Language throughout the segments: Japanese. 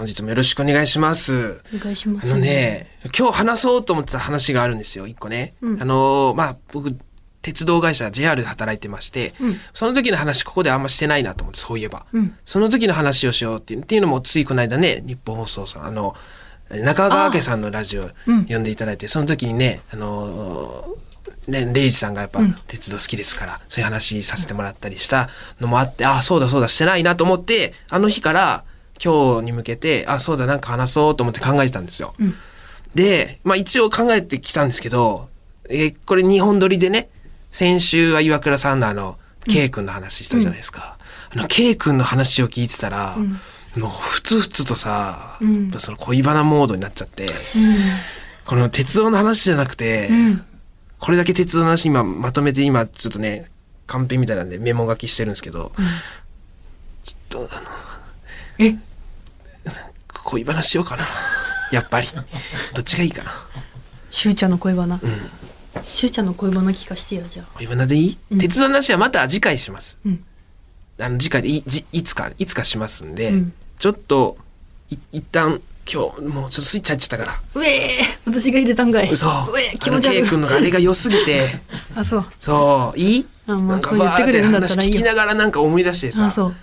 本日もよろしくお願いします。お願いします。あのね、今日話そうと思ってた話があるんですよ、一個ね。うんあのーまあ、僕、鉄道会社 JR で働いてまして、うんその時の話ここであんましてないなと思って、そういえば。うんその時の話をしようっていうっていうのも、ついこの間ね、日本放送さん、あの、中川家さんのラジオうん呼んでいただいて、その時にね、あのーね、レイジさんがやっぱうん鉄道好きですから、そういう話させてもらったりしたのもあって、あ、そうだそうだしてないなと思って、あの日から今日に向けて、あ、そうだなんか話そうと思って考えてたんですよ。うん。で、まあ一応考えてきたんですけど、えーこれ2本撮りでね、先週は岩倉さんのあの、K 君の話したじゃないですか。あの、K 君の話を聞いてたら、ん。もうふつふつとさ、うん。その恋バナモードになっちゃって、この鉄道の話じゃなくて、うん。これだけ鉄道の話今まとめて今ちょっとね、カンペみたいなんでメモ書きしてるんですけど、ちょっとあの、え、恋バナしようかな。やっぱり。どっちがいいかな。しゅうちゃんの恋バナ。んしゅうちゃんの恋バナ聞かしてよ、じゃあ。恋バナでいい、うん鉄道の話はまた次回します。うん。あの次回でいじいつかいつかしますんで、うんちょっとい一旦今日もうちょっとスイッチ入っちゃったからうえー私が入れたんかい。嘘うえー気持ちあの K 悪い。君のがあれが良すぎて あ、そう。そういい？あまあなんかそう言ってくれるんだったらいいよ聞きながらなんか思い出してさあ、そう。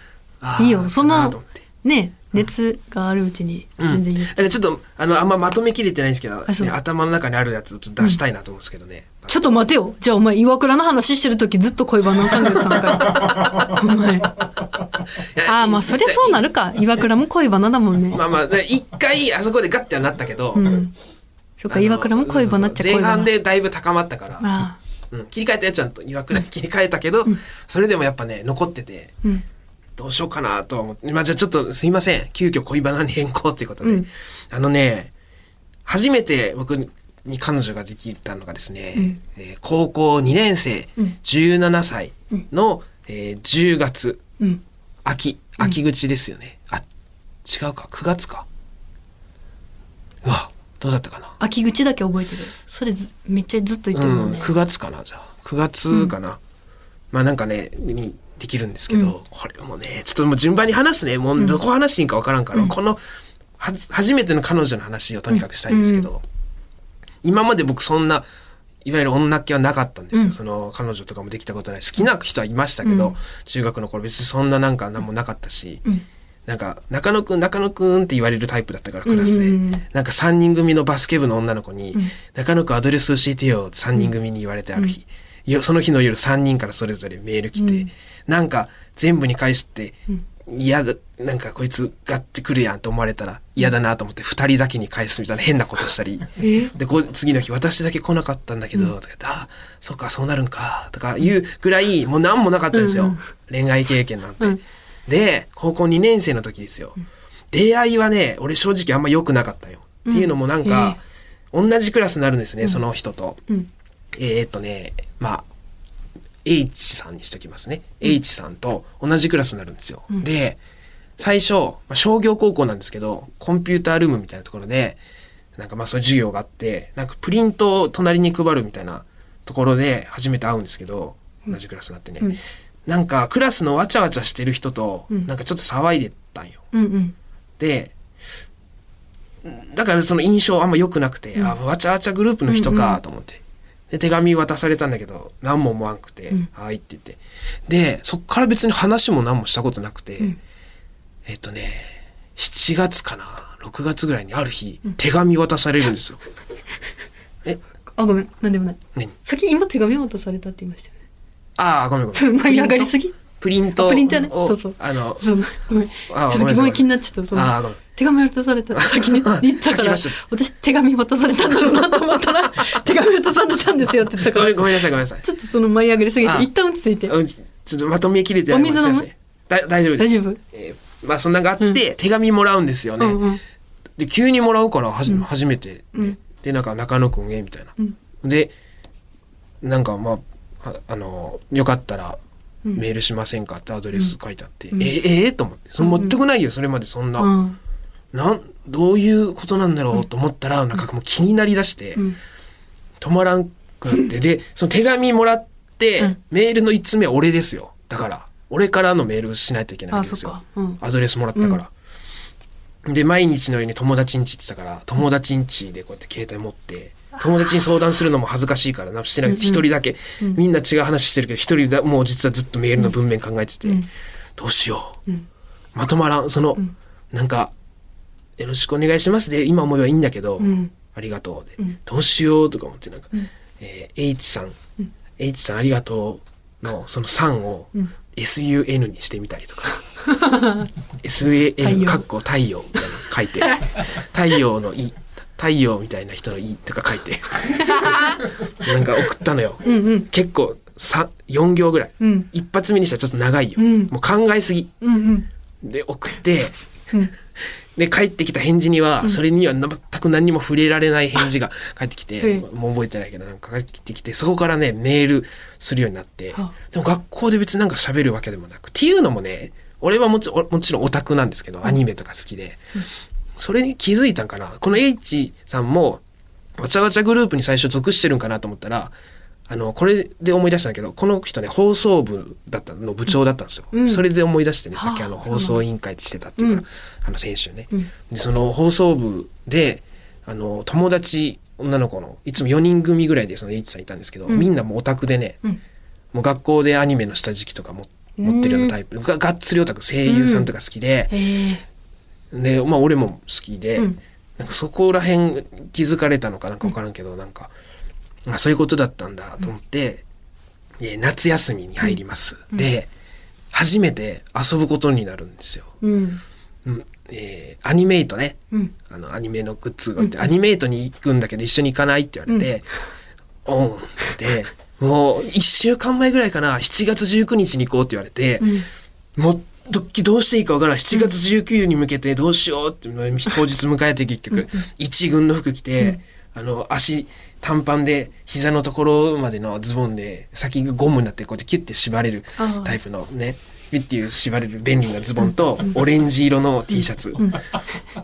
いいよ。そのかなと思って、ね、熱があるうちにうん全然いい。だからちょっとあのあんままとめきれてないんですけど、ね頭の中にあるやつをちょっと出したいなと思うんですけどね、ちょっと待てよ。じゃあお前、岩倉の話してるときずっと恋バナを考えてたのかよ。お前。ああ、まあそりゃそうなるか。岩倉も恋バナだもんね。まあまあで一回あそこでガッてはなったけど、うん。そっか、岩倉も恋バナっちゃ恋バナ。半でだいぶ高まったから、あうん、切り替えたやつちゃんと岩倉に切り替えたけど、それでもやっぱね残っててあ。うん。どうしようかなとは思って。まあじゃあちょっとすいません。急遽恋バナに変更っていうことで、うん。あのね初めて僕に彼女ができたのがですね、うん。えー高校2年生、うん。17歳の、えー10月うん。秋秋口ですよね、あ違うか。9月か。うわどうだったかな。秋口だけ覚えてる。それずめっちゃずっと言ってるもんね。うん、9月かなじゃあ。9月かな、まあなんかねにできるんですけど、うん。これもねちょっともう順番に話すね。もうどこ話していいかわからんから、うん。この初めての彼女の話をとにかくしたいんですけど、今まで僕そんないわゆる女っ気はなかったんですよ、うん。その彼女とかもできたことない。好きな人はいましたけど、うん。中学の頃別にそんななんか何もなかったし、うん。なんか中野くん中野くんって言われるタイプだったからクラスで、うんなんか3人組のバスケ部の女の子に「うん。中野くんアドレス教えてよ」って3人組に言われてある日、よその日の夜3人からそれぞれメール来て、うん。なんか全部に返してうん。嫌だなんかこいつガッてくるやんと思われたら嫌だなと思って2人だけに返すみたいな変なことしたり。えでこう次の日私だけ来なかったんだけど、とか言ってあそっかそうなるんかとかいうぐらいもう何もなかったんですよ、うん。うん恋愛経験なんて、うん。で高校2年生の時ですよ、出会いはね俺正直あんま良くなかったよ、うんっていうのもなんか、同じクラスになるんですね、その人と。うん。えーっとねまあ H さんにしときますね、H さんと同じクラスになるんですよ、ん。で最初、まあ、商業高校なんですけどコンピュータールームみたいなところでなんかまあそういう授業があってなんかプリントを隣に配るみたいなところで初めて会うんですけど同じクラスになってね、うん。なんかクラスのわちゃわちゃしてる人とうん。なんかちょっと騒いでたんよ。うんうん。でだからその印象あんま良くなくて、うん。あわちゃわちゃグループの人かと思って、で手紙渡されたんだけど何も思わんくて「うんはい」って言ってでそっから別に話も何もしたことなくて、うんえっとね7月かな6月ぐらいにある日、手紙渡されるんですよ。え？あ、ごめん。なんでもない。何？先今手紙渡されたって言いましたよね。ああごめんごめん。それ舞い上がりすぎ？プリントあプリントねをそうそうあのそのごめん。ちあょっとごめん気になっちゃった。その手紙渡された。先に 言ったから、私手紙渡されたんだろうなと思ったら、手紙渡されたんですよって言ったからごめん、なさいごめんなさい。ちょっとその舞い上がりすぎあて、一旦落ち着いて。うんちちょっとまとめきれてお水飲む？大丈夫です。大丈夫えーまあそんなのがあって、手紙もらうんですよね。うんうん。で急にもらうからはじ、うん初めてで,、うんでなんか中野くんへみたいな。うんでなんかまあああのよかったらうんメールしませんかってアドレス書いてあって、うん。えー、えー？と思って。その全くないよそれまでそんな、うん。なんどういうことなんだろうと思ったら、なんかもう気になりだして、うん。止まらんくなって。でその手紙もらって、うん。メールの1つ目は俺ですよ。だから俺からのメールしないといけないわあ、けですよ。アドレスもらったから、で、毎日のように友達ん家行ってたから、友達ん家でこうやって携帯持って、友達に相談するのも恥ずかしいからな、してなくて一人だけ、みんな違う話してるけど、一人だ、もう実はずっとメールの文面考えてて、どうしよう。まとまらん。その、なんか、よろしくお願いしますで、今思えばいいんだけど、ん。ありがとうで、どうしようとか思って、なんか、えー H さん、H さんありがとうの、その3を SUN にしてみたりとか。太 SAN 陽。かっこ太陽みたいなの書いて。太陽の「い」太陽みたいな人の「い」とか書いて。なんか送ったのよ、うんうん。結構さ4行ぐらい、うん。一発目にしたらちょっと長いよ、うん。もう考えすぎ。うんうん。で送って。で帰ってきた返事には、それには全く何にも触れられない返事が返ってきて、え。もう覚えてないけどなんか返ってきてそこからねメールするようになって、はあ。でも学校で別になんか喋るわけでもなくっていうのもね俺はもちろんもちろんオタクなんですけどアニメとか好きで、それに気づいたんかな。この H さんもわちゃわちゃグループに最初属してるんかなと思ったらあのこれで思い出したんだけどこの人ね放送部だったの部長だったんですよ、うん。それで思い出してねはあさっきあの放送委員会ってしてたっていうから、うん。あの先週ね、うん。でその放送部であの友達女の子のいつも4人組ぐらいでその H さんいたんですけど、うん。みんなもうオタクでね、うん。もう学校でアニメの下敷きとかも持ってるようなタイプ。ががっつりオタク声優さんとか好きで、ええでまあ俺も好きで、うん。なんかそこら辺気づかれたのかなんか分からんけど、なんかあそういうことだったんだと思って、で夏休みに入ります、で初めて遊ぶことになるんですよ。うん。うん。えーアニメイトね、うん。あのアニメのグッズがあって、アニメイトに行くんだけど一緒に行かないって言われて、おん。ってもう1週間前ぐらいかな。7月19日に行こうって言われて、うん。もうどっきどうしていいかわからない。7月19に向けてどうしようって当日迎えて結局一軍の服着て、あの足短パンで膝のところまでのズボンで先がゴムになってこうやってキュッて縛れるタイプのねピッていう縛れる便利なズボンとオレンジ色の T シャツ、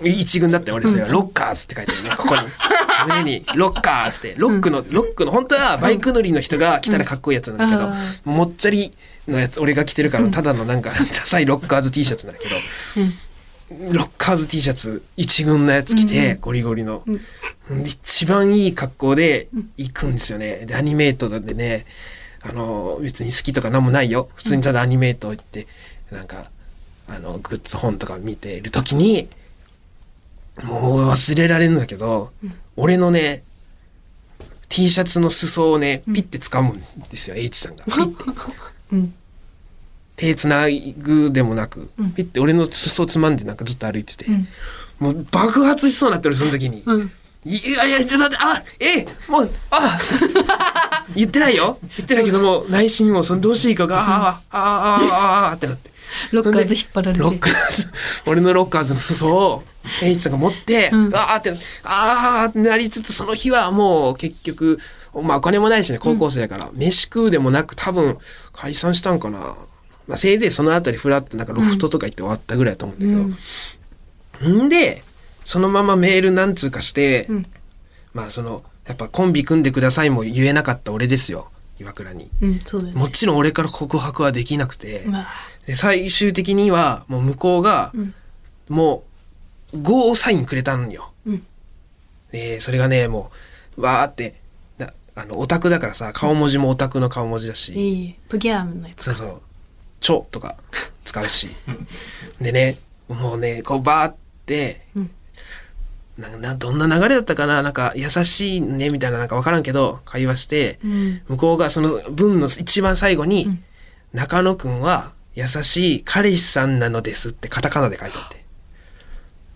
一軍だって俺それがロッカーズって書いてるねここに。胸にロッカーズって。ロックの、ロックの本当はバイク乗りの人が着たらかっこいいやつなんだけど、あ。もっちゃりのやつ俺が着てるからただのなんか ダサいロッカーズ T シャツなんだけど、ロッカーズ T シャツ一軍のやつ着て、ゴリゴリの、で一番いい格好で行くんですよね。でアニメートでねあの別に好きとか何もないよ。普通にただアニメート行ってなんかあのグッズ本とか見てる時にもう忘れられるんだけど、俺のね T シャツの裾をねピッて掴むんですよ、H さんが。ピッて。う ん手つなぐでもなく、うん。ピッて俺の裾をつまんでなんかずっと歩いてて、うん。もう爆発しそうになって俺その時に。うん。いやいや、ちょっと待って、あ、え、もう、あ、言ってないよ。言ってないけども、内心を、その、どうしていいかが、ああ、ああ、ああ、ってなって。ロッカーズ引っ張られて。ロッカーズ、俺のロッカーズの裾を、エイチさんが持って、うん。ああって、ああってなりつつ、その日はもう結局、まあお金もないしね、高校生だから、飯食うでもなく多分解散したんかな。まあせいぜいそのあたりフラッとなんかロフトとか行って終わったぐらいだと思うんだけど、ん。で、そのままメール何通かして、うん。まあその、やっぱコンビ組んでくださいも言えなかった俺ですよ、岩倉に。うんね。もちろん俺から告白はできなくて、で最終的にはもう向こうが、ん。もう5サインくれたんよ。うん。でそれがね、もう、わーって、なあの、オタクだからさ、顔文字もオタクの顔文字だし、いいプギャームのやつそうそう、ちょとか使うし。でね、もうね、こうバーって、うん。なんどんな流れだったかな？なんか優しいねみたいななんか分からんけど会話して、うん。向こうがその文の一番最後に、うん。中野くんは優しい彼氏さんなのですってカタカナで書いてあって。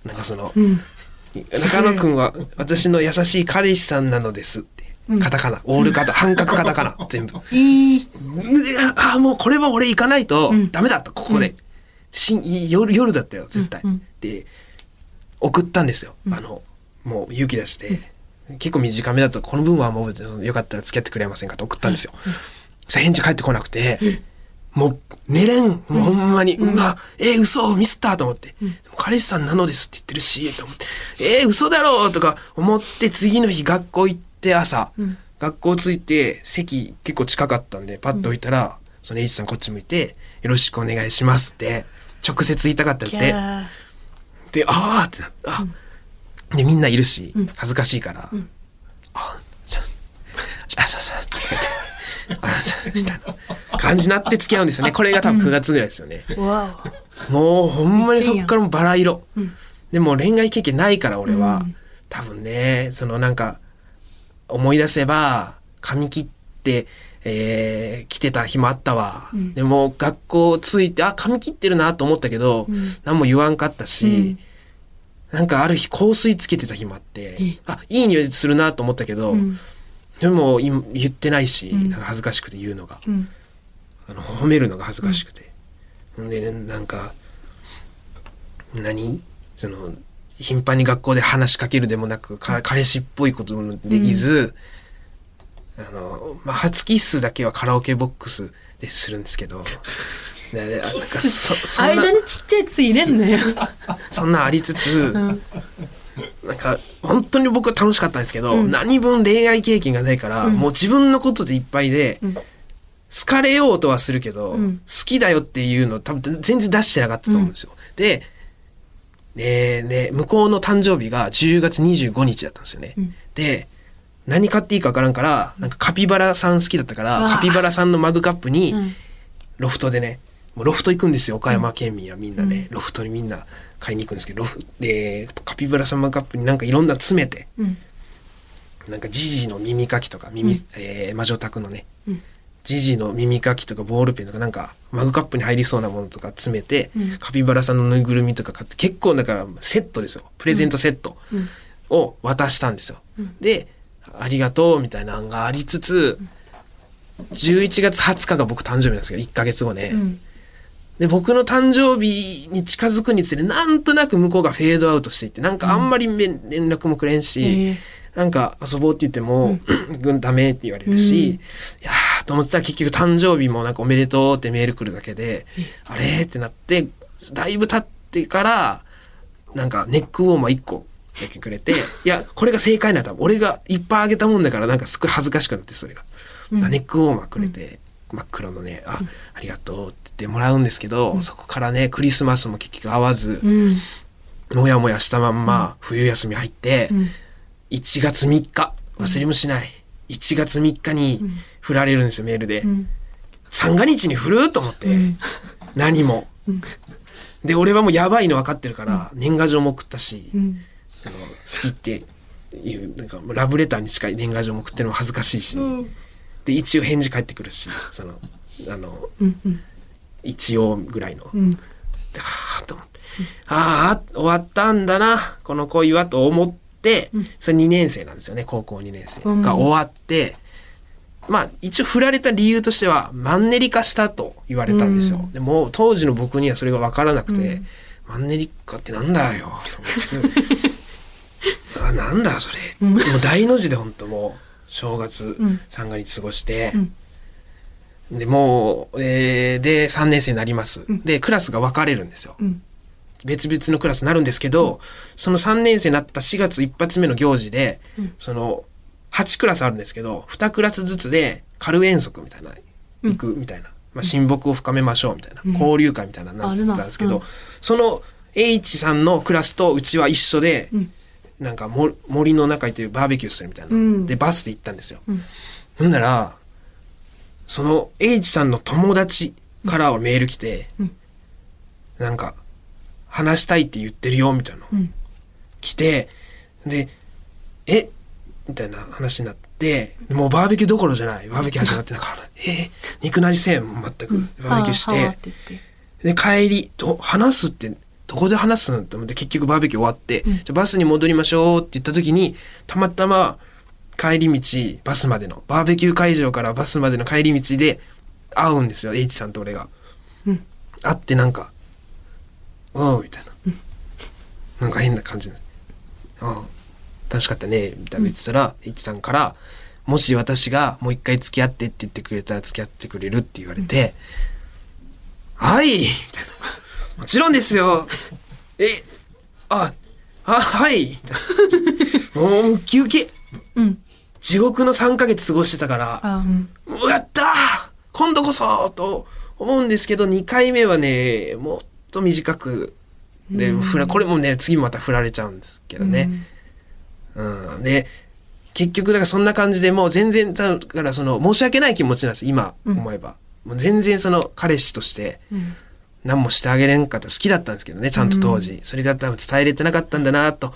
なんかその、うん。中野くんは私の優しい彼氏さんなのです。カタカナ、オールカタ、半角カタカナ、全部。ああ、もうこれは俺行かないとうん。ダメだった、ここで。し夜、夜だったよ、絶対。で、送ったんですよ。あの、もう勇気出して。結構短めだと、この分はもうよかったら付き合ってくれませんかと送ったんですよ。そ返事返ってこなくて、もう寝れん、もうほんまに、うわ、えー、嘘、ミスったと思って、彼氏さんなのですって言ってるし、と思って、えー、嘘だろうとか思って、次の日学校行って朝、ん。学校着いて、席結構近かったんで、パッと置いたら、その H さんこっち向いて、よろしくお願いしますって、直接言いたかったって。で、あーってなった。あで、みんないるし、恥ずかしいから、あ、じゃあ、じゃあ、じゃあ、じゃあ、って言ってあ、みたいな感じになって付き合うんですよね。これが多分9月ぐらいですよね。わもうほんまにそっからもうバラ色。ん。でも恋愛経験ないから俺は、うん。多分ね、そのなんか思い出せば髪切って、えー来てた日もあったわ。ん。でも学校着いて、あ、髪切ってるなと思ったけど、ん。何も言わんかったし、うん。なんかある日香水つけてた日もあってえ、あ、いい匂いするなと思ったけど、うん。でも今言ってないし、ん。なんか恥ずかしくて言うのが。うん。あの褒めるのが恥ずかしくて、ほん、でねなんか何？その頻繁に学校で話しかけるでもなくか彼氏っぽいこともできず、あの、まあ、初キッスだけはカラオケボックスでするんですけど。で なんかそそんな間にちっちゃいつ入れんなよ。そんなんありつつ、なんか本当に僕は楽しかったんですけど、うん。何分恋愛経験がないから、もう自分のことでいっぱいで、ん。好かれようとはするけど、ん。好きだよっていうの多分全然出してなかったと思うんですよ。で、で、で、向こうの誕生日が10月25日だったんですよね。ん。で、何買っていいか分からんから、なんかカピバラさん好きだったから、カピバラさんのマグカップに、うん。ロフトでね、もうロフト行くんですよ、岡山県民はみんなね、ロフトにみんな買いに行くんですけど、ロフで、カピバラさんマグカップになんかいろんなの詰めて、うん。なんかジジの耳かきとか、耳、えー魔女宅のね、うんジジの耳かきとかボールペンとかなんかマグカップに入りそうなものとか詰めて、うん。カピバラさんのぬいぐるみとか買って結構だからセットですよ。プレゼントセットうん。を渡したんですよ、でありがとうみたいなのがありつつ11月20日が僕誕生日なんですけど1ヶ月後ね、うん。で僕の誕生日に近づくにつれなんとなく向こうがフェードアウトしていってなんかあんまりめ連絡もくれんし、へえなんか遊ぼうって言っても、うん、ダメって言われるし、うん。いやーと思ったら結局誕生日もなんかおめでとうってメール来るだけで、あれってなって、だいぶ経ってから、なんかネックウォーマー1個だけくれて、いや、これが正解な多分。俺がいっぱいあげたもんだからなんかすごい恥ずかしくなってそれが。ネックウォーマーくれて、真っ黒のね、あ、ありがとうって言ってもらうんですけど、そこからね、クリスマスも結局会わず、うん。もやもやしたまんま冬休み入って、うん1月3日。忘れもしない、1月3日に振られるんですよメールで、うん。三が日に振ると思って、うん。何も、で俺はもうやばいの分かってるから、年賀状も送ったし、うん。あの好きっていうなんかラブレターに近い年賀状も送ってるのも恥ずかしいし、うん。で一応返事返ってくるしそのあのうんうん。一応ぐらいの、うん。ではあと思って、ああ終わったんだなこの恋はと思って、それ2年生なんですよね高校2年生が終わって、まあ一応振られた理由としてはマンネリ化したと言われたんですよ、うん。でも当時の僕にはそれが分からなくて、うん。マンネリ化ってなんだよと思ってあなんだそれ、もう大の字で本当もう正月ん。三が日過ごして、うん。でもう、えーで3年生になります、でクラスが分かれるんですよ、うん別々のクラスになるんですけど、その3年生になった4月一発目の行事で、その8クラスあるんですけど2クラスずつで軽遠足みたいな行くみたいな、まあ、親睦を深めましょうみたいな、交流会みたいなのになってたんですけど、その H さんのクラスとうちは一緒で、ん。なんかも森の中行ってバーベキューするみたいな、うん。でバスで行ったんですよ。ん。ほんならその H さんの友達からメール来て、ん。なんか話したいって言ってるよみたいな。のん。来てでえ？みたいな話になってもうバーベキューどころじゃない。バーベキュー始まってなんか え？ー肉なじせん全く。バーベキューして、で帰りど話すってどこで話すの？と思って結局バーベキュー終わって、じゃあバスに戻りましょうって言った時にたまたま帰り道バスまでのバーベキュー会場からバスまでの帰り道で会うんですよ H さんと俺が。うん。会ってなんか「おう」みたいな、なんか変な感じで「ああ楽しかったね」みたいな言ってたら、H さんから「もし私がもう一回付き合ってって言ってくれたら付き合ってくれる?」って言われて「はい」みたいな「もちろんですよ」えああはい もうウキウキ。うん。地獄の3ヶ月過ごしてたからあうん。やったー。今度こそと思うんですけど2回目はねもっと短くで、ふらこれもね次また振られちゃうんですけどね、うん。で結局だからそんな感じでもう全然だからその申し訳ない気持ちなんです今思えば、もう全然その彼氏としてうん。何もしてあげれんかった好きだったんですけどねちゃんと当時、それが多分伝えれてなかったんだなと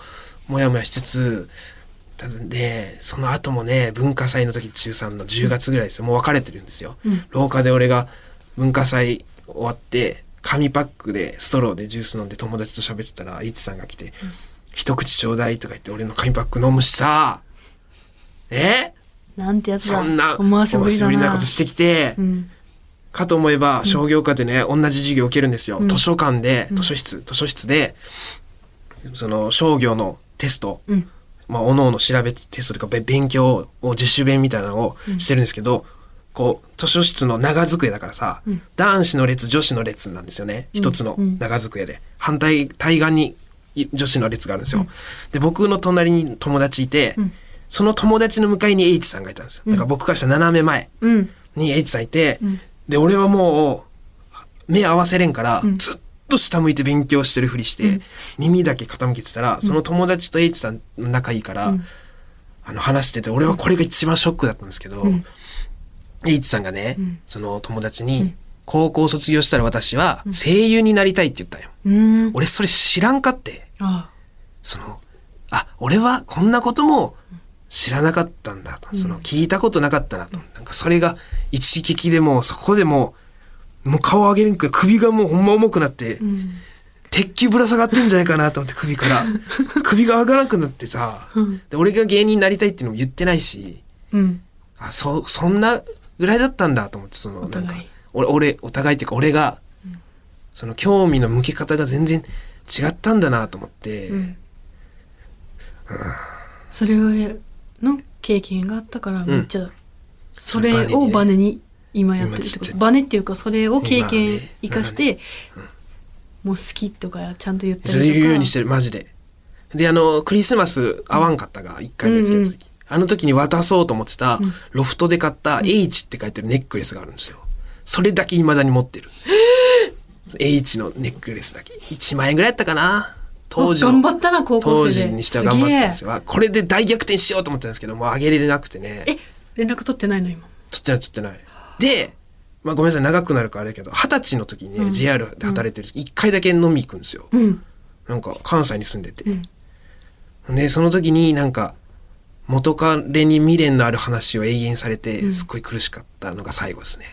もやもやしつつただでその後もね文化祭の時中3の10月ぐらいですよ。もう別れてるんですよ、うん。廊下で俺が文化祭終わって紙パックでストローでジュース飲んで友達と喋ってたら H さんが来て「一口ちょうだい」とか言って俺の紙パック飲むしさ。え？なんてやつだ。そんな思わせぶりだな。なことしてきて、うん。かと思えば商業科でね、同じ授業を受けるんですよ、うん。図書館でうん。図書室、図書室でその商業のテスト、うん。まあ、おのおの調べテストとかべ勉強を自主勉みたいなのをしてるんですけど、こう図書室の長机だからさ、うん。男子の列女子の列なんですよね。一つのうん。長机で。反対対岸にい女子の列があるんですよ、で僕の隣に友達いて、うん。その友達の向かいに H さんがいたんですよ、だから僕からしたら斜め前うん。に H さんいて、うん。で俺はもう目合わせれんから、うん。ずっと下向いて勉強してるふりして、うん。耳だけ傾けてたら、その友達と H さん仲いいから、うん。あの話してて俺はこれが一番ショックだったんですけど、うん H さんがね、うん。その友達に、うん。高校卒業したら私は声優になりたいって言ったんよ。うん。俺それ知らんかって。あその、あ、俺はこんなことも知らなかったんだと。その、聞いたことなかったなと。なんかそれが一撃でもうそこでもう、もう顔上げれんくらい首がもうほんま重くなって、うん。鉄球ぶら下がってんじゃないかなと思って首から。首が上がらなくなってさ、うん。で俺が芸人になりたいっていうのも言ってないし、うん。あ、そ、そんなぐらいだったんだと思って、その、なんか俺、俺、お互いっていうか俺が、その興味の向け方が全然違ったんだなと思って、うん。それの経験があったからめっちゃそれをバネに今やってるってこと。バネっていうかそれを経今験ね生かしてもう好きとかちゃんと言ったそうりとか。いうようにしてる、マジで。で、あの、クリスマス会わんかったが、1回目つけた時、あの時に渡そうと思ってた、ロフトで買った H って書いてるネックレスがあるんですよ。それだけ未だに持ってる。H のネックレスだけ。1万円ぐらいやったかな当時の。頑張ったな高校当生で時にしては頑張ったんですすよ。これで大逆転しようと思ったんですけど、もう上げれなくてね。え連絡取ってないの今？取ってない取ってない。で、まあごめんなさい、長くなるからあれだけど、二十歳の時にね、うん JR で働いてる時、一回だけ飲み行くんですよ。うんなんか関西に住んでて。うんで、その時になんか、元彼に未練のある話を永遠されて、うんすっごい苦しかったのが最後ですね。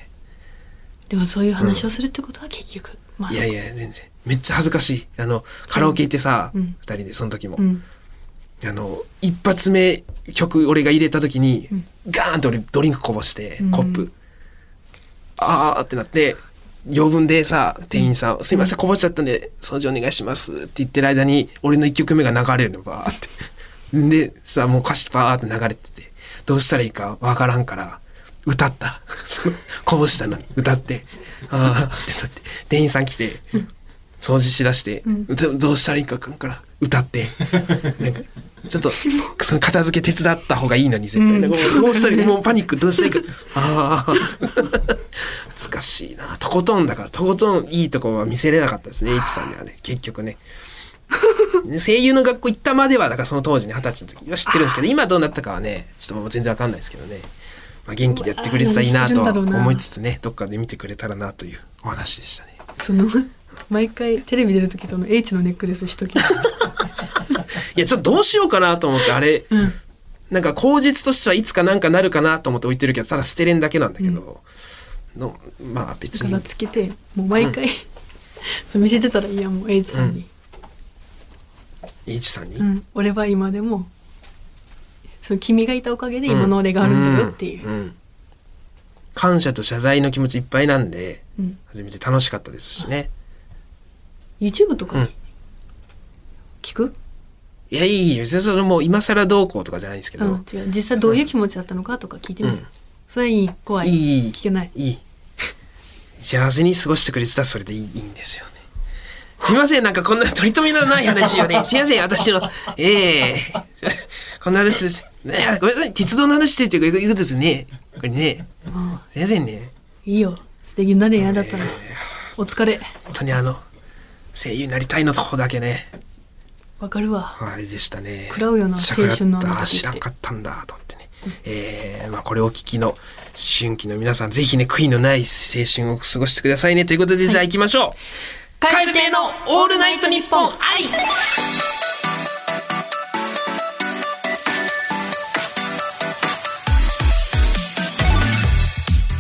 でもそういう話をするってことは結局まあいやいや、全然。めっちゃ恥ずかしい。あの、カラオケ行ってさ、二、うん人で、その時も。うんあの、一発目曲俺が入れた時に、うんガーンと俺ドリンクこぼして、うんコップ。あーってなって、余分でさ、店員さん、すいません、こぼしちゃったんで、掃除お願いしますって言ってる間に、俺の一曲目が流れるの、バーって。で、さ、もう歌詞バーって流れてて、どうしたらいいかわからんから、歌った。こぼしたのに、歌って、あーって歌って、店員さん来て、掃除しだして、どどうしたらいいかわかんから、歌って、なんか、ちょっと、その片付け手伝った方がいいのに、絶対。うんどうしたらいいもうパニック、どうしたらいいか。ああ、難しいな。とことんだから、とことんいいとこは見せれなかったですね、H さんにはね、結局ね。声優の学校行ったまでは、だからその当時ね、二十歳の時。は知ってるんですけど、今どうなったかはね、ちょっともう全然わかんないですけどね。まあ、元気でやってくれてたらいいなとは思いつつね、どっかで見てくれたらなというお話でしたね。その 毎回テレビ出る時その H のネックレスしとき いや、ちょっとどうしようかなと思って、あれ、うん。なんか口実としてはいつかなんかなるかなと思って置いてるけど、ただ捨てれんだけなんだけど、のまあ別に。柄。つけてもう毎回、そう見せてたらいいやもう H さんに、H さんに？うん。俺は今でもそう君がいたおかげで今の俺があるんだよっていう、んん。感謝と謝罪の気持ちいっぱいなんで、うん。初めて楽しかったですしね。YouTube とかうん。に聞く、いや、いいいい別にそれもう今更どうこうとかじゃないんですけど、うん、違う。実際どういう気持ちだったのかとか聞いてみる、う。ん。それはいい。怖い。いい。いい聞けない。いい。幸せに過ごしてくれてたらそれでいいいいんですよね。すいません、なんかこんな取り留めのない話をね。すいません、私の、ええ。こんな話です。ねごめんなさい、鉄道の話してるというか、いうことですね。これね、あすいませんね。いいよ。素敵になれんやだったらお疲れ。本当にあの、声優になりたいのとこだけね。わかるわ。あれでしたね。食らうよな青春のあ知らんかったんだと思ってね、えーまあ、これをお聞きの春季の皆さんぜひね悔いのない青春を過ごしてくださいね。ということで、じゃあ行きましょう。カエル亭のオールナイトニッポン愛。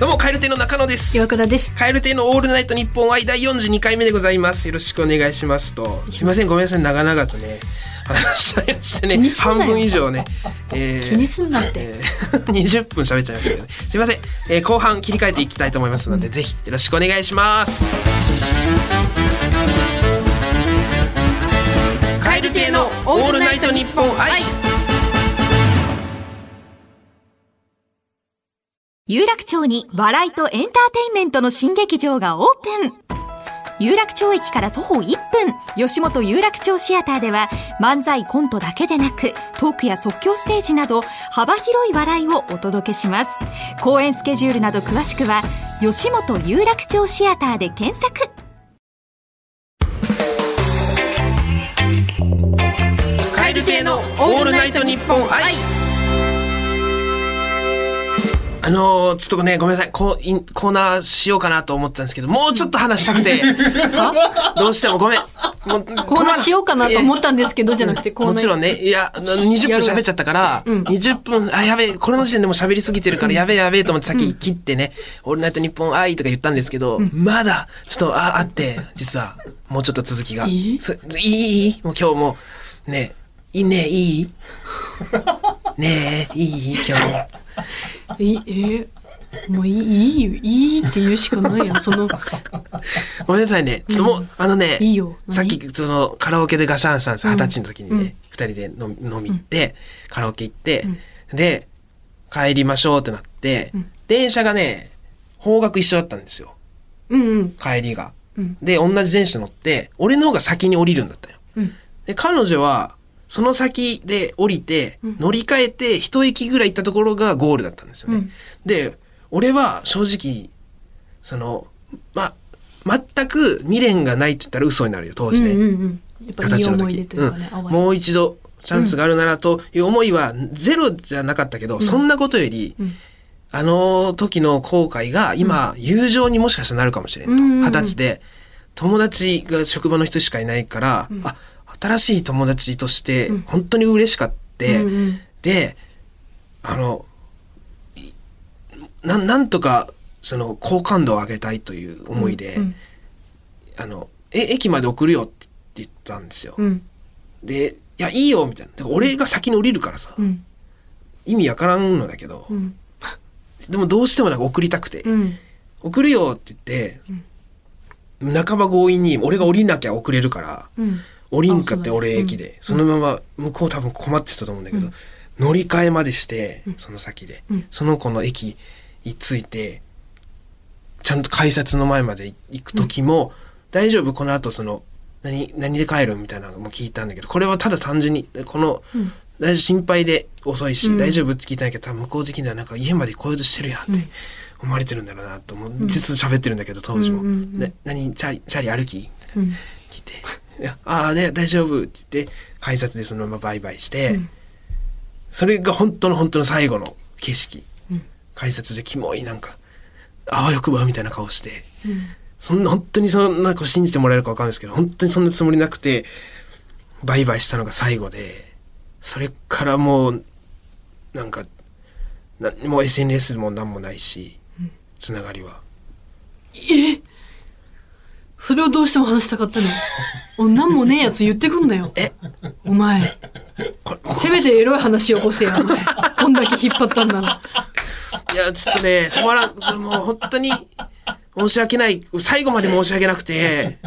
どうもカエル亭の中野です。岩倉です。カエル亭のオールナイトニッポン愛第42回目でございます。よろしくお願いしますと。すいませんごめんなさい長々とね話しちゃいましたね半分以上ね、えー気にすんなって。えー 20分喋っちゃいましたけど、ね、すいません、えー後半切り替えていきたいと思いますので、ぜひよろしくお願いしますカエル亭のオールナイトニッポン愛。有楽町に笑いとエンターテインメントの新劇場がオープン。有楽町駅から徒歩1分。吉本有楽町シアターでは漫才コントだけでなくトークや即興ステージなど幅広い笑いをお届けします。公演スケジュールなど詳しくは吉本有楽町シアターで検索。カエル亭のオールナイトニッポン愛。あのー、ちょっとね、ごめんなさい。こう、インコーナーしようかなと思ったんですけど、もうちょっと話したくて、どうしてもごめん。もう コーナーしようかなと思ったんですけどじゃなくてコーナーもちろんね、いや、20分喋っちゃったから、20分、あ、やべえ、これの時点でもう喋りすぎてるから、やべえやべえと思ってさっき切ってね、オールナイトニッポン愛とか言ったんですけど、まだ、ちょっと、あ、あって、実は、もうちょっと続きが。いい？いい？もう今日も、ね、いいね、いい？ねえ、いい？今日。も。いえーもういいいいよいいって言うしかないやんその。ごめんなさいね。ちょっともう、あのね、いいよ。何さっき、その、カラオケでガシャンしたんです二十歳の時にね、二、人で飲み行って、カラオケ行って、で、帰りましょうってなって、電車がね、方角一緒だったんですよ。うんうん。帰りが。うん。で、同じ電車乗って、俺の方が先に降りるんだったよ。うん。で、彼女は、その先で降りて、乗り換えて、一駅ぐらい行ったところがゴールだったんですよね。うん。で、俺は正直、その、ま、全く未練がないって言ったら嘘になるよ、当時ね。うんうんうん。の時。うかね、うん、もう一度チャンスがあるならという思いはゼロじゃなかったけど、そんなことより、ん。あの時の後悔が今、友情にもしかしたらなるかもしれんと。うんうんうん二十歳で、友達が職場の人しかいないから、あ、新しい友達として本当に嬉しかって、うんうん。で、あの、いななんとか、その、好感度を上げたいという思いで、うんあの、え、駅まで送るよって言ったんですよ。うん。で、いや、いいよ、みたいな。俺が先に降りるからさ、うん。意味わからんのだけど、うん。でもどうしてもなんか送りたくて、うん。送るよって言って、半ば強引に俺が降りなきゃ送れるから、うん降りんかって俺駅で、そのまま向こう多分困ってたと思うんだけど、乗り換えまでして、その先で、うん。その子の駅に着いて、ちゃんと改札の前まで行く時も、大丈夫？この後その、何、何で帰る？みたいなのも聞いたんだけど、これはただ単純に、この、ん。大丈夫？心配で遅いし、うん。大丈夫？って聞いたんだけど、多分向こう的にはなんか家まで来ようとしてるやんって思われてるんだろうなと思う。実は喋ってるんだけど、当時も。何、チャリ、チャリ歩き？うん聞いて「いやああね大丈夫」って言って改札でそのままバイバイして、それが本当の本当の最後の景色、改札でキモいなんかあわよくばみたいな顔して、そんな本当にそんなこと信じてもらえるか分かんないですけど本当にそんなつもりなくてバイバイしたのが最後でそれからもうなんかなもう SNS も何もないし、つながりは。それをどうしても話したかったの。おなんもねえやつ言ってくんなよ。え？お前。せめてエロい話よこせやお前。こんだけ引っ張ったんなら。いや、ちょっとね、止まらん、もう本当に申し訳ない、最後まで申し訳なくて、え？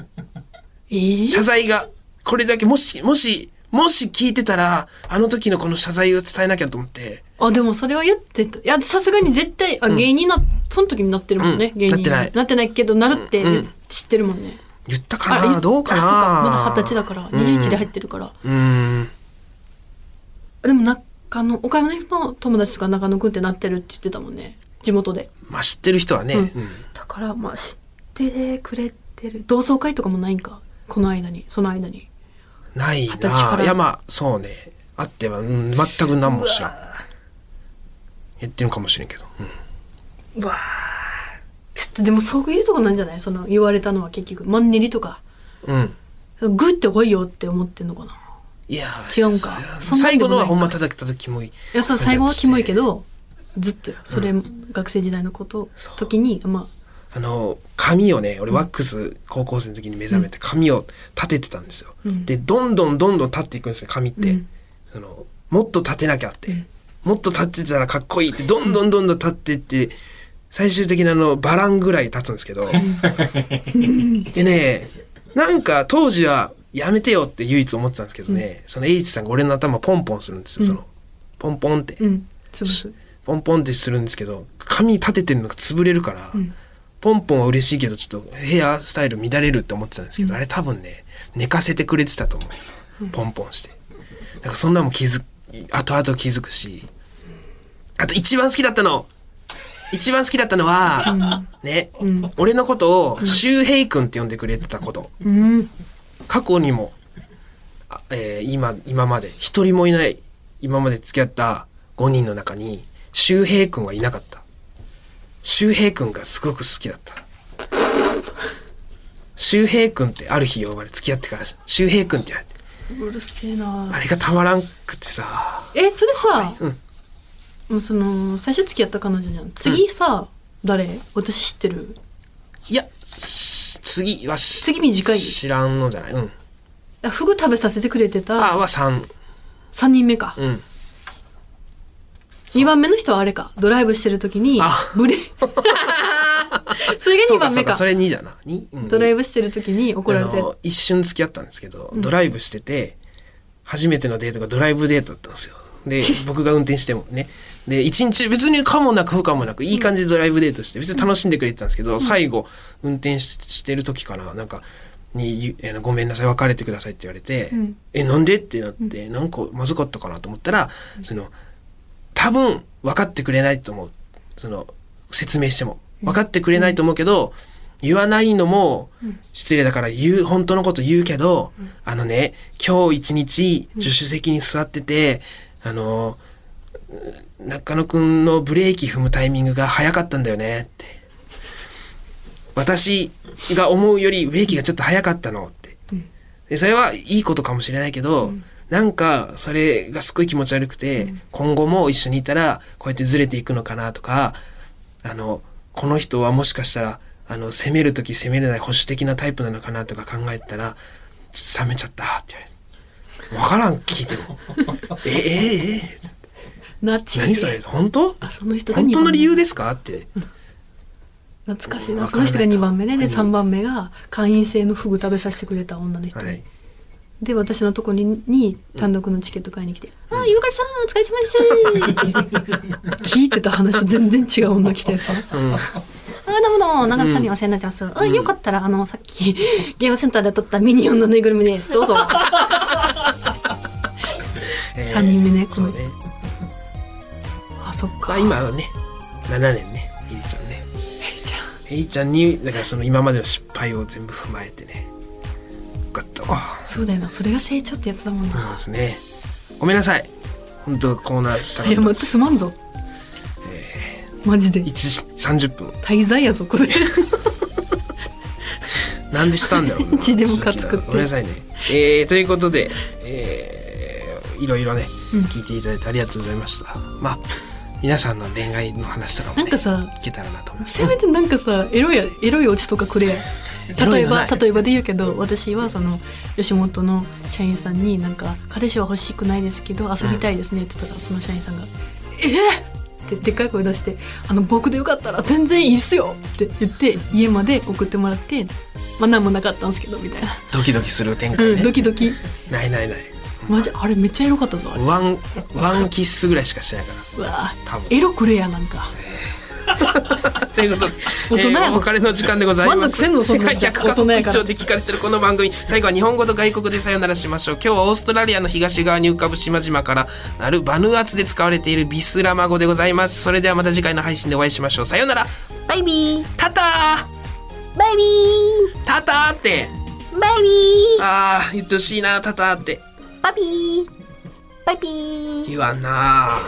ー謝罪が、これだけ、もし、もし、もし聞いてたら、あの時のこの謝罪を伝えなきゃと思って、あでもそれは言ってた。いやさすがに絶対あ芸人な、その時になってるもんね、うん。芸人なってない。なってないけどなるって。うん知ってるもんね、言ったかあなどうかな？まだ二十歳だから。うん。21で入ってるから、うーん。でも中野岡山の友達とか中野くんってなってるって言ってたもんね。地元で。まあ知ってる人はね、うん。うん。だからまあ知ってくれてる同窓会とかもないんか。この間に。その間に。ない二十歳いやまあそうね。あっては、うん、全く何も知らん。やってるかもしれんけど、うん。うわーちょっとでもそういうとこなんじゃない？その言われたのは結局。マンネリとか。うん、グッて来いよって思ってんのかな？いや違うんかそれそんなん最後のはほんま叩けた時もいい。いやそう最後はキモいけどずっとよ。それ、学生時代のことそう。時にまあ。の髪をね俺ワックス高校生の時に目覚めて髪を立ててたんですよ、うん。でどんどんどんどん立っていくんですよ髪って、うん。そのもっと立てなきゃって、うん。もっと立ってたらかっこいいってどんどんどんどん立っていって最終的なあのバランぐらい立つんですけど。でねなんか当時はやめてよって唯一思ってたんですけどね、その H さんが俺の頭ポンポンするんですよ、その。ポンポンって、あうん。ポンポンってするんですけど髪立ててるのが潰れるから、ん。ポンポンは嬉しいけどちょっとヘアスタイル乱れるって思ってたんですけど、あれ多分ね寝かせてくれてたと思う、ポンポンして。だからそんなもん気づ後々気づくし。あと一番好きだったの一番好きだったのは、ね、ん。俺のことを周平君って呼んでくれてたこと。うん。過去にも、あえー今今まで一人もいない今まで付き合った5人の中に周平君はいなかった。周平君がすごく好きだった。周平君ってある日呼ばれ付き合ってから周平君って言われて。うるせえな。あれがたまらんくてさ。えそれさ、うんもうその最初付き合った彼女じゃん。次さ、誰？私知ってる？いやし次はし次短い？知らんのじゃない。うん。あフグ食べさせてくれてあたは3 3人目か、うん。2番目の人はあれか。ドライブしてる時にあ。ブレ それが2そうか。番目かそうかそれ2だな。2、うん、ドライブしてる時に怒られて。あの一瞬付き合ったんですけど、ドライブしてて初めてのデートがドライブデートだったんですよで僕が運転してもね。で一日別に可もなく不可もなくいい感じでドライブデートして別に楽しんでくれてたんですけど、最後運転ししてる時かななんかにえーごめんなさい別れてください」って言われて「うん。えなんで?」ってなって、なんかまずかったかなと思ったら、その多分分かってくれないと思う。その説明しても。分かってくれないと思うけど、言わないのも失礼だから言う本当のこと言うけど、あのね今日一日助手席に座ってて、あの中野くんのブレーキ踏むタイミングが早かったんだよねって。私が思うよりブレーキがちょっと早かったのって、でそれはいいことかもしれないけど、なんかそれがすごい気持ち悪くて、今後も一緒にいたらこうやってずれていくのかなとかあのこの人はもしかしたらあの攻める時攻めれない保守的なタイプなのかなとか考えたらちょっと冷めちゃったって言われて。分からん聞いてもええええ。ナッチ何それ？本当？あその人が本2番目。当の理由ですか？って。懐かしいな。その人が2番目ででうん3番目が会員制のフグ食べさせてくれた女の人。で、はい。で私のとこにに単独のチケット買いに来て「ああゆうかりさんお疲れ様です」って。聞いてた話と全然違う女来たやつな。うん。あどうもど。うも長田さんにお世話になってます、あよかったらあのさっきゲームセンターで撮ったミニオンのぬいぐるみです。どうぞ えー三人目ねこのそうねあそっか。まあ今はね7年ねエリちゃんね。えりちゃん。エリちゃんにだからその今までの失敗を全部踏まえてね。よかったわそうだよなそれが成長ってやつだもんそうなですね。ごめんなさい。本当コーナーしたかいや待ってったです。すまんぞ、マジで。1時30分。滞在やぞこれ。なんでしたんだろうな。一でもかつくって。ごめんなさいね。えー、ということでえー、いろいろねうん。聞いていただいてありがとうございました、まあ皆さんの恋愛の話とかも、ね、なんかさいけたらなと思いますせめてなんかさエロいエロいオチとかくれや。例えば例えばで言うけど私はその吉本の社員さんになんか「彼氏は欲しくないですけど遊びたいですね」って言ったらその社員さんが「えっ!」ってでっかい声出して「あの僕でよかったら全然いいっすよ!」って言って家まで送ってもらってまあ何もなかったんですけどみたいな、ドキドキする展開ね、うん、ドキドキ。ないないないマジあれめっちゃエロかったぞあれ。うワンワンキッスぐらいしかしてないかわ多分。エロくれやなんか。ら ということで大人やぞ。えーお別れの時間でございます。満足せんのそんなんじゃ世界100カ国大人やから以上で聞かれてるこの番組。最後は日本語と外国でさよならしましょう。今日はオーストラリアの東側に浮かぶ島々からなるバヌアツで使われているビスラマ語でございます。それではまた次回の配信でお会いしましょう。さようなら。バイビー。タタバイビー。ータターって。バイビー。あー言ってほしいなタタってパピー。パピー。言わんな